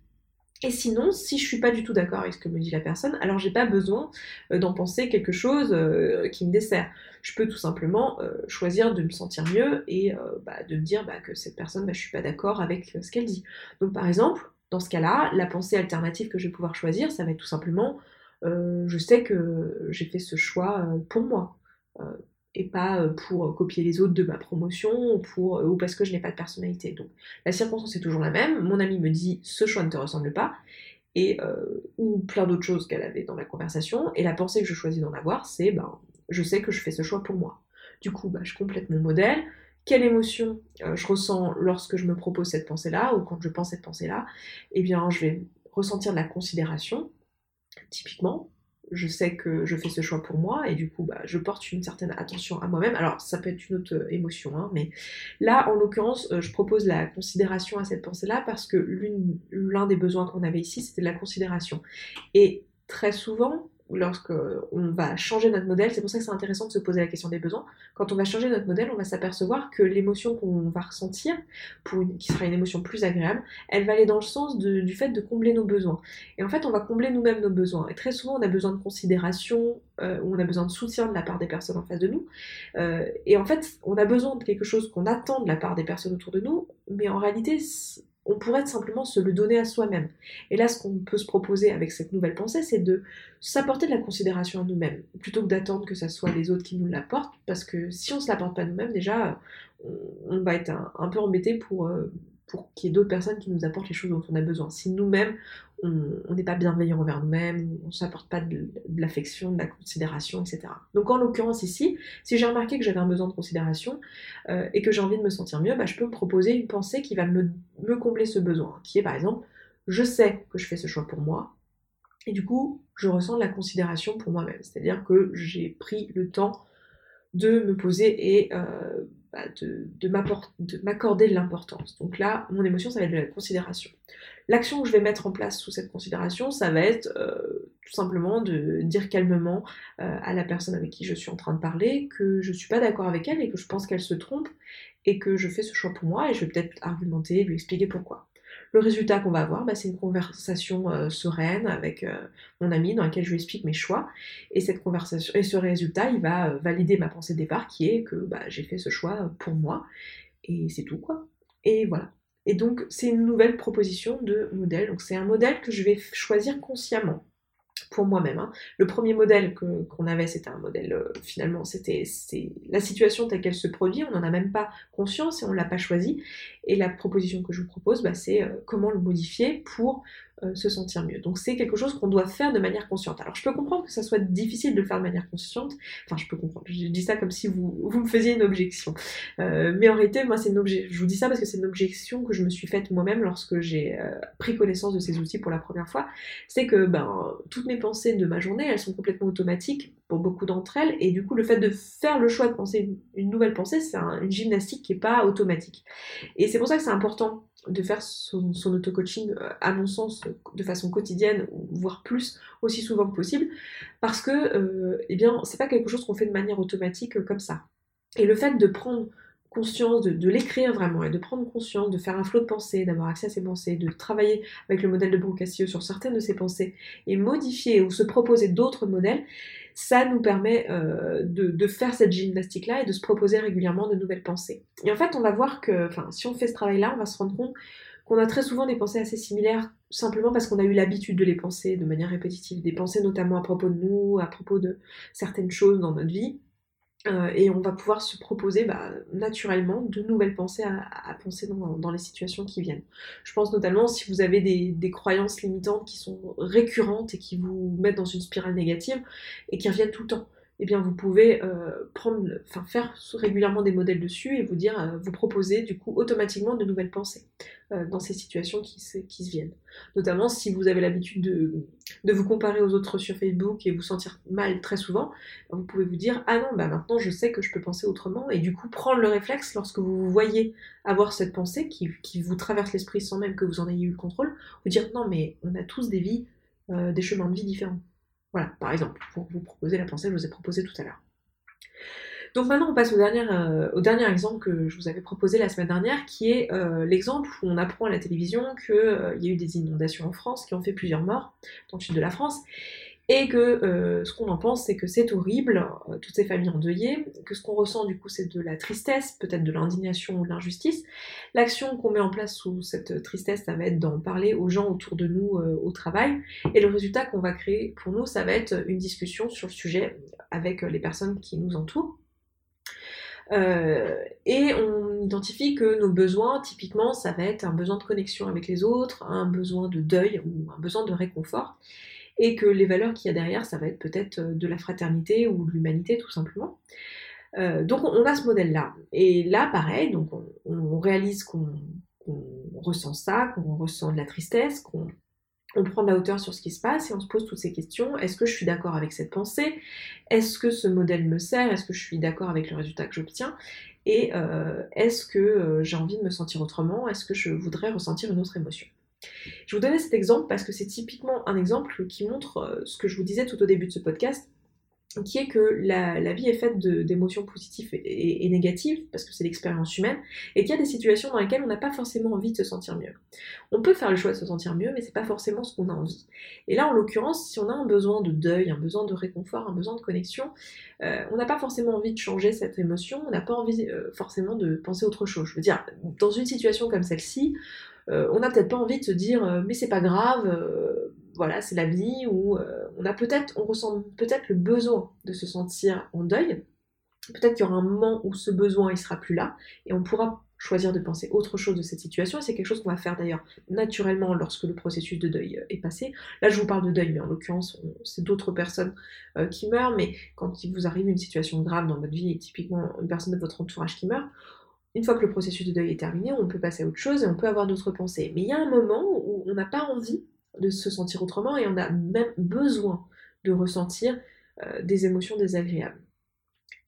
Et sinon, si je suis pas du tout d'accord avec ce que me dit la personne, alors j'ai pas besoin euh, d'en penser quelque chose euh, qui me dessert. Je peux tout simplement euh, choisir de me sentir mieux et bah, de me dire bah, que cette personne, bah, je suis pas d'accord avec ce qu'elle dit. Donc par exemple, dans ce cas-là, la pensée alternative que je vais pouvoir choisir, ça va être tout simplement, je sais que j'ai fait ce choix pour moi et pas euh, pour euh, copier les autres de ma promotion euh, ou parce que je n'ai pas de personnalité. Donc la circonstance est toujours la même. Mon ami me dit ce choix ne te ressemble pas et ou plein d'autres choses qu'elle avait dans la conversation et la pensée que je choisis d'en avoir c'est ben je sais que je fais ce choix pour moi. Du coup bah, je complète mon modèle. Quelle émotion je ressens lorsque je me propose cette pensée-là ou quand je pense cette pensée-là? Eh bien je vais ressentir de la considération typiquement je sais que je fais ce choix pour moi et du coup bah, je porte une certaine attention à moi-même. Alors ça peut être une autre euh, émotion, hein, mais là en l'occurrence euh, je propose la considération à cette pensée-là parce que l'un des besoins qu'on avait ici c'était la considération. Et très souvent lorsque on va changer notre modèle, c'est pour ça que c'est intéressant de se poser la question des besoins. Quand on va changer notre modèle, on va s'apercevoir que l'émotion qu'on va ressentir, qui sera une émotion plus agréable, elle va aller dans le sens du fait de combler nos besoins. Et en fait, on va combler nous-mêmes nos besoins. Et très souvent, on a besoin de considération, euh, ou on a besoin de soutien de la part des personnes en face de nous. Euh, et en fait, on a besoin de quelque chose qu'on attend de la part des personnes autour de nous, mais en réalité, on pourrait simplement se le donner à soi-même. Et là, ce qu'on peut se proposer avec cette nouvelle pensée, c'est de s'apporter de la considération à nous-mêmes, plutôt que d'attendre que ce soit les autres qui nous l'apportent, parce que si on ne se l'apporte pas nous-mêmes, déjà, on, va être un, peu embêté pour, euh, pour qu'il y ait d'autres personnes qui nous apportent les choses dont on a besoin. Si nous-mêmes, on n'est pas bienveillant envers nous-mêmes, on ne s'apporte pas de, l'affection, de la considération, etc. Donc en l'occurrence ici, si j'ai remarqué que j'avais un besoin de considération euh, et que j'ai envie de me sentir mieux, bah, je peux me proposer une pensée qui va me, me combler ce besoin, qui est par exemple, je sais que je fais ce choix pour moi, et du coup, je ressens de la considération pour moi-même. C'est-à-dire que j'ai pris le temps de me poser et euh, bah, de, de m'accorder de l'importance. Donc là, mon émotion, ça va être de la considération. L'action que je vais mettre en place sous cette considération, ça va être euh, tout simplement de dire calmement euh, à la personne avec qui je suis en train de parler que je ne suis pas d'accord avec elle et que je pense qu'elle se trompe et que je fais ce choix pour moi et je vais peut-être argumenter, lui expliquer pourquoi. Le résultat qu'on va avoir, bah, c'est une conversation euh, sereine avec euh, mon ami dans laquelle je lui explique mes choix. Et cette conversation et ce résultat, il va euh, valider ma pensée de départ qui est que bah, j'ai fait ce choix pour moi. Et c'est tout quoi. Et voilà. Et donc c'est une nouvelle proposition de modèle. Donc c'est un modèle que je vais choisir consciemment pour moi-même. Hein. Le premier modèle qu'on avait, c'était un modèle, euh, finalement, c'était la situation telle qu'elle se produit, on n'en a même pas conscience et on ne l'a pas choisi. Et la proposition que je vous propose, bah, c'est euh, comment le modifier pour euh, se sentir mieux. Donc c'est quelque chose qu'on doit faire de manière consciente. Alors je peux comprendre que ça soit difficile de le faire de manière consciente, enfin je peux comprendre, je dis ça comme si vous, vous me faisiez une objection. Euh, mais en réalité, moi c'est une objection, je vous dis ça parce que c'est une objection que je me suis faite moi-même lorsque j'ai euh, pris connaissance de ces outils pour la première fois. C'est que ben, toutes mes pensées de ma journée, elles sont complètement automatiques pour beaucoup d'entre elles, et du coup le fait de faire le choix de penser une nouvelle pensée, c'est une gymnastique qui n'est pas automatique. Et c'est pour ça que c'est important de faire son, auto-coaching, euh, à mon sens, de façon quotidienne, voire plus, aussi souvent que possible, parce que, euh, eh bien, c'est pas quelque chose qu'on fait de manière automatique euh, comme ça. Et le fait de prendre conscience, de, l'écrire vraiment, et de prendre conscience, de faire un flot de pensées, d'avoir accès à ses pensées, de travailler avec le modèle de Brocassio sur certaines de ses pensées, et modifier ou se proposer d'autres modèles, ça nous permet euh, de, faire cette gymnastique-là et de se proposer régulièrement de nouvelles pensées. Et en fait, on va voir que, enfin, si on fait ce travail-là, on va se rendre compte qu'on a très souvent des pensées assez similaires simplement parce qu'on a eu l'habitude de les penser de manière répétitive, des pensées notamment à propos de nous, à propos de certaines choses dans notre vie. Euh, et on va pouvoir se proposer bah, naturellement de nouvelles pensées à, penser dans, les situations qui viennent. Je pense notamment si vous avez des, croyances limitantes qui sont récurrentes et qui vous mettent dans une spirale négative et qui reviennent tout le temps. Eh bien, vous pouvez euh, faire régulièrement des modèles dessus et vous dire, euh, vous proposer du coup automatiquement de nouvelles pensées dans ces situations qui se, viennent. Notamment si vous avez l'habitude de, vous comparer aux autres sur Facebook et vous sentir mal très souvent, vous pouvez vous dire ah non bah maintenant je sais que je peux penser autrement et du coup prendre le réflexe lorsque vous voyez avoir cette pensée qui, qui vous traverse l'esprit sans même que vous en ayez eu le contrôle, vous dire non mais on a tous des vies, euh, des chemins de vie différents. Voilà, par exemple, pour vous proposer la pensée que je vous ai proposée tout à l'heure. Donc maintenant, on passe au dernier, euh, au dernier exemple que je vous avais proposé la semaine dernière, qui est euh, l'exemple où on apprend à la télévision qu'il euh, y a eu des inondations en France qui ont fait plusieurs morts dans le sud de la France. Et que ce qu'on en pense, c'est que c'est horrible, toutes ces familles endeuillées, que ce qu'on ressent du coup, c'est de la tristesse, peut-être de l'indignation ou de l'injustice. L'action qu'on met en place sous cette tristesse, ça va être d'en parler aux gens autour de nous au travail. Et le résultat qu'on va créer pour nous, ça va être une discussion sur le sujet avec les personnes qui nous entourent. Euh, et on identifie que nos besoins, typiquement, ça va être un besoin de connexion avec les autres, un besoin de deuil ou un besoin de réconfort, et que les valeurs qu'il y a derrière, ça va être peut-être de la fraternité ou de l'humanité, tout simplement. Euh, donc on a ce modèle-là. Et là, pareil, donc on, réalise qu'on ressent ça, qu'on ressent de la tristesse, qu'on on prend de la hauteur sur ce qui se passe et on se pose toutes ces questions. Est-ce que je suis d'accord avec cette pensée? Est-ce que ce modèle me sert? Est-ce que je suis d'accord avec le résultat que j'obtiens? Et euh, est-ce que euh, j'ai envie de me sentir autrement? Est-ce que je voudrais ressentir une autre émotion? Je vous donnais cet exemple parce que c'est typiquement un exemple qui montre euh, ce que je vous disais tout au début de ce podcast, qui est que la, vie est faite d'émotions positives et, négatives, parce que c'est l'expérience humaine, et qu'il y a des situations dans lesquelles on n'a pas forcément envie de se sentir mieux. On peut faire le choix de se sentir mieux, mais c'est pas forcément ce qu'on a envie. Et là, en l'occurrence, si on a un besoin de deuil, un besoin de réconfort, un besoin de connexion, euh, on n'a pas forcément envie de changer cette émotion, on n'a pas envie euh, forcément de penser autre chose. Je veux dire, dans une situation comme celle-ci, on n'a peut-être pas envie de se dire mais c'est pas grave, voilà, c'est la vie euh, on a peut-être, on ressent peut-être le besoin de se sentir en deuil. Peut-être qu'il y aura un moment où ce besoin il sera plus là et on pourra choisir de penser autre chose de cette situation. C'est quelque chose qu'on va faire d'ailleurs naturellement lorsque le processus de deuil euh, est passé. Là, je vous parle de deuil, mais en l'occurrence, c'est d'autres personnes euh, qui meurent. Mais quand il vous arrive une situation grave dans votre vie et typiquement une personne de votre entourage qui meurt, une fois que le processus de deuil est terminé, on peut passer à autre chose et on peut avoir d'autres pensées. Mais il y a un moment où on n'a pas envie de se sentir autrement et on a même besoin de ressentir euh, des émotions désagréables.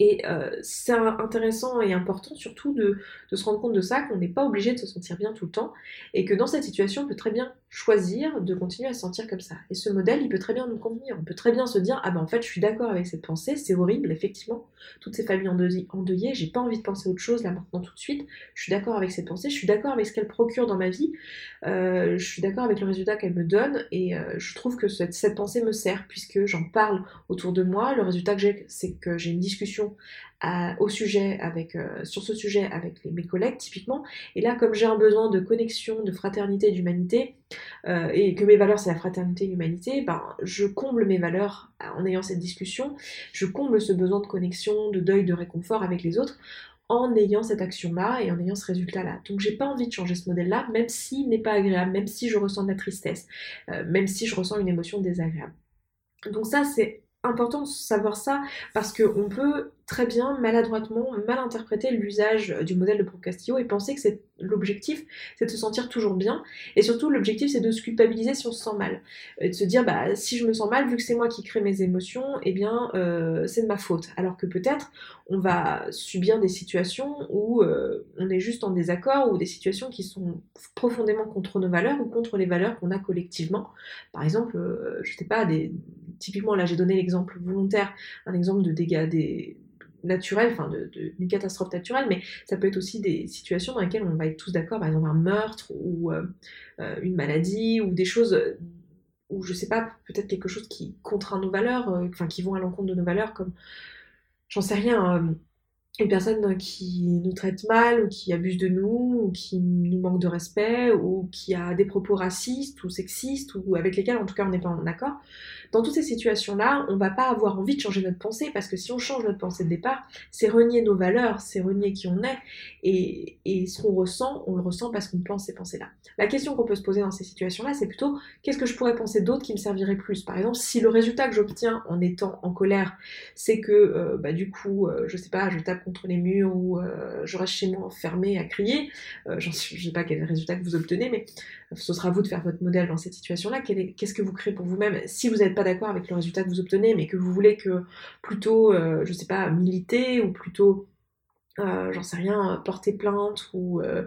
Et euh, c'est intéressant et important surtout de, se rendre compte de ça, qu'on n'est pas obligé de se sentir bien tout le temps, et que dans cette situation, on peut très bien choisir de continuer à se sentir comme ça. Et ce modèle, il peut très bien nous convenir. On peut très bien se dire, ah ben en fait, je suis d'accord avec cette pensée, c'est horrible, effectivement, toutes ces familles endeuillées, j'ai pas envie de penser autre chose là maintenant tout de suite, je suis d'accord avec cette pensée, je suis d'accord avec ce qu'elle procure dans ma vie, euh, je suis d'accord avec le résultat qu'elle me donne, et euh, je trouve que cette pensée me sert, puisque j'en parle autour de moi, le résultat que j'ai, c'est que j'ai une discussion au sujet avec, euh, sur ce sujet avec mes collègues typiquement. Et là, comme j'ai un besoin de connexion, de fraternité, d'humanité, euh, et que mes valeurs c'est la fraternité et l'humanité, ben, je comble mes valeurs en ayant cette discussion, je comble ce besoin de connexion, de deuil, de réconfort avec les autres en ayant cette action-là et en ayant ce résultat-là. Donc j'ai pas envie de changer ce modèle-là, même s'il n'est pas agréable, même si je ressens de la tristesse, euh, même si je ressens une émotion désagréable. Donc ça c'est important de savoir ça parce qu'on peut très bien maladroitement mal interpréter l'usage du modèle de Procastillo et penser que l'objectif c'est de se sentir toujours bien et surtout l'objectif c'est de se culpabiliser si on se sent mal. Et de se dire bah si je me sens mal vu que c'est moi qui crée mes émotions eh bien euh, c'est de ma faute. Alors que peut-être on va subir des situations où euh, on est juste en désaccord ou des situations qui sont profondément contre nos valeurs ou contre les valeurs qu'on a collectivement. Par exemple euh, je sais pas des typiquement là j'ai donné l'exemple volontaire un exemple de dégâts des naturelle, enfin d'une catastrophe naturelle, mais ça peut être aussi des situations dans lesquelles on va être tous d'accord, par exemple un meurtre ou euh, euh, une maladie ou des choses où je sais pas, peut-être quelque chose qui contraint nos valeurs, euh, enfin qui vont à l'encontre de nos valeurs, comme j'en sais rien, une personne qui nous traite mal ou qui abuse de nous ou qui nous manque de respect ou qui a des propos racistes ou sexistes ou avec lesquels en tout cas on n'est pas en accord, dans toutes ces situations-là, on va pas avoir envie de changer notre pensée parce que si on change notre pensée de départ, c'est renier nos valeurs, c'est renier qui on est et, et ce qu'on ressent, on le ressent parce qu'on pense ces pensées-là. La question qu'on peut se poser dans ces situations-là, c'est plutôt qu'est-ce que je pourrais penser d'autre qui me servirait plus? Par exemple, si le résultat que j'obtiens en étant en colère, c'est que euh, bah, du coup, euh, je sais pas, je tape contre les murs ou euh, je reste chez moi enfermé à crier, je sais pas quel résultat que vous obtenez, mais ce sera à vous de faire votre modèle dans cette situation-là. Qu'est-ce que vous créez pour vous-même? Si vous n'êtes pas d'accord avec le résultat que vous obtenez, mais que vous voulez que plutôt, euh, je sais pas, militer ou plutôt, euh, j'en sais rien, porter plainte ou euh,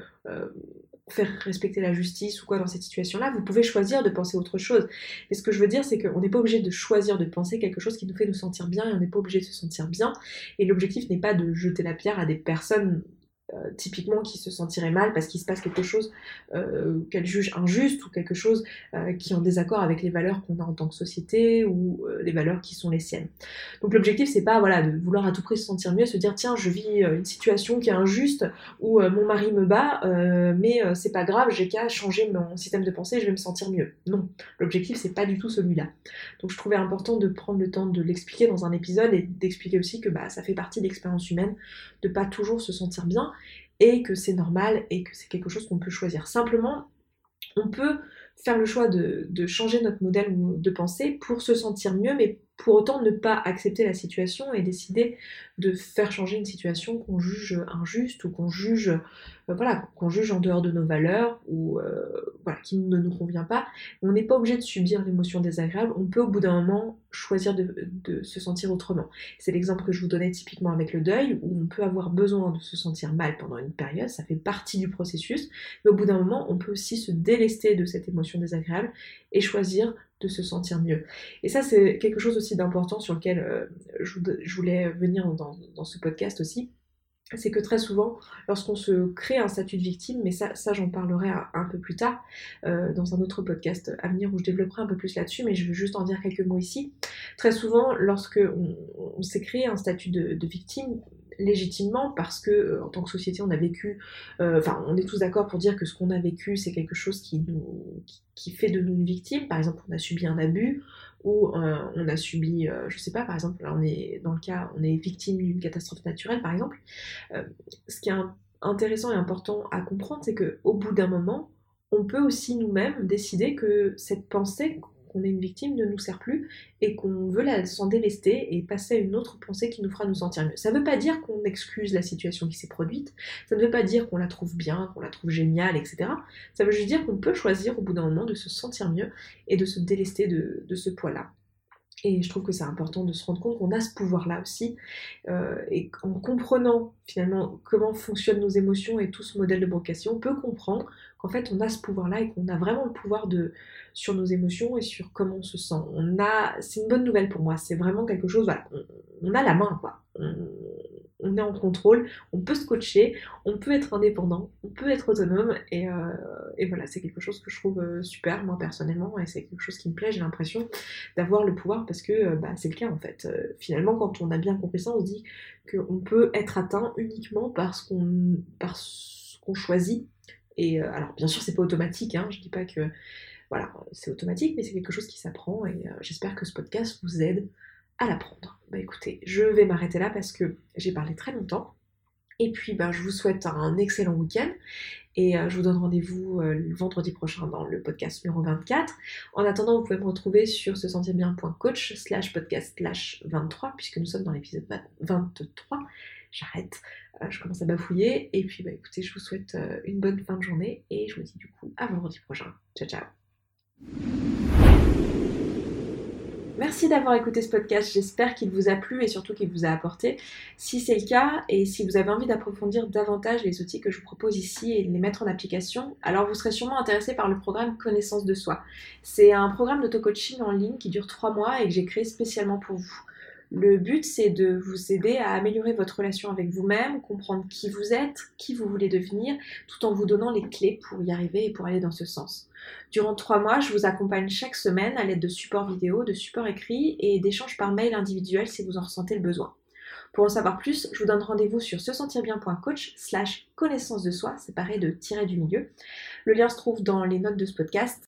faire respecter la justice ou quoi dans cette situation-là, vous pouvez choisir de penser autre chose. Mais ce que je veux dire, c'est qu'on n'est pas obligé de choisir de penser quelque chose qui nous fait nous sentir bien et on n'est pas obligé de se sentir bien. Et l'objectif n'est pas de jeter la pierre à des personnes euh, typiquement qui se sentirait mal parce qu'il se passe quelque chose euh, qu'elle juge injuste ou quelque chose euh, qui est en désaccord avec les valeurs qu'on a en tant que société ou les valeurs qui sont les siennes. Donc l'objectif c'est pas voilà de vouloir à tout prix se sentir mieux, se dire tiens je vis une situation qui est injuste ou mon mari me bat mais c'est pas grave j'ai qu'à changer mon système de pensée je vais me sentir mieux. Non, l'objectif c'est pas du tout celui-là. Donc je trouvais important de prendre le temps de l'expliquer dans un épisode et d'expliquer aussi que bah, ça fait partie de l'expérience humaine de pas toujours se sentir bien et que c'est normal et que c'est quelque chose qu'on peut choisir. Simplement, on peut faire le choix de, changer notre modèle de pensée pour se sentir mieux, mais pour autant ne pas accepter la situation et décider de faire changer une situation qu'on juge injuste ou qu'on juge euh, voilà qu'on juge en dehors de nos valeurs ou euh, qui ne nous convient pas. On n'est pas obligé de subir l'émotion désagréable. On peut au bout d'un moment choisir de, se sentir autrement. C'est l'exemple que je vous donnais typiquement avec le deuil où on peut avoir besoin de se sentir mal pendant une période. Ça fait partie du processus. Mais au bout d'un moment on peut aussi se délester de cette émotion désagréable et choisir de se sentir mieux. Et ça, c'est quelque chose aussi d'important sur lequel euh, je, voulais venir dans, ce podcast aussi. C'est que très souvent, lorsqu'on se crée un statut de victime, mais ça, j'en parlerai un, peu plus tard euh, dans un autre podcast à venir où je développerai un peu plus là-dessus, mais je veux juste en dire quelques mots ici. Très souvent, lorsque on, s'est créé un statut de victime, légitimement parce que euh, en tant que société on a vécu euh, enfin on est tous d'accord pour dire que ce qu'on a vécu c'est quelque chose qui nous qui, fait de nous une victime. Par exemple on a subi un abus ou euh, on a subi je sais pas par exemple là on est dans le cas on est victime d'une catastrophe naturelle par exemple. Ce qui est intéressant et important à comprendre c'est que au bout d'un moment on peut aussi nous-mêmes décider que cette pensée est une victime ne nous sert plus et qu'on veut s'en délester et passer à une autre pensée qui nous fera nous sentir mieux. Ça ne veut pas dire qu'on excuse la situation qui s'est produite, ça ne veut pas dire qu'on la trouve bien, qu'on la trouve géniale, etc. Ça veut juste dire qu'on peut choisir au bout d'un moment de se sentir mieux et de se délester de, de ce poids-là. Et je trouve que c'est important de se rendre compte qu'on a ce pouvoir-là aussi. Euh, et en comprenant finalement comment fonctionnent nos émotions et tout ce modèle de brocation, on peut comprendre qu'en fait on a ce pouvoir-là et qu'on a vraiment le pouvoir de, sur nos émotions et sur comment on se sent. On a, c'est une bonne nouvelle pour moi. C'est vraiment quelque chose, voilà, on, a la main quoi. Est en contrôle, on peut se coacher, on peut être indépendant, on peut être autonome et, euh, voilà, c'est quelque chose que je trouve euh, super moi personnellement et c'est quelque chose qui me plaît. J'ai l'impression d'avoir le pouvoir parce que euh, bah, c'est le cas en fait. finalement, quand on a bien compris ça, on se dit qu'on peut être atteint uniquement parce qu'on, qu'on choisit. Et alors, bien sûr, c'est pas automatique. Hein, je dis pas que voilà, c'est automatique, mais c'est quelque chose qui s'apprend et j'espère que ce podcast vous aide à l'apprendre. Bah écoutez, je vais m'arrêter là parce que j'ai parlé très longtemps. Et puis bah, je vous souhaite un excellent week-end et euh, je vous donne rendez-vous euh, vendredi prochain dans le podcast numéro 24. En attendant, vous pouvez me retrouver sur se sentir bien.coach slash podcast slash 23 puisque nous sommes dans l'épisode 23. J'arrête, je commence à bafouiller. Et puis bah écoutez, je vous souhaite une bonne fin de journée et je vous dis du coup à vendredi prochain. Ciao ciao Merci d'avoir écouté ce podcast, j'espère qu'il vous a plu et surtout qu'il vous a apporté. Si c'est le cas et si vous avez envie d'approfondir davantage les outils que je vous propose ici et de les mettre en application, alors vous serez sûrement intéressé par le programme Connaissance de soi. C'est un programme d'auto-coaching en ligne qui dure 3 mois et que j'ai créé spécialement pour vous. Le but, c'est de vous aider à améliorer votre relation avec vous-même, comprendre qui vous êtes, qui vous voulez devenir, tout en vous donnant les clés pour y arriver et pour aller dans ce sens. Durant trois mois, je vous accompagne chaque semaine à l'aide de supports vidéo, de supports écrits et d'échanges par mail individuels si vous en ressentez le besoin. Pour en savoir plus, je vous donne rendez-vous sur se sentir slash connaissance de soi, pareil de tirer du milieu. Le lien se trouve dans les notes de ce podcast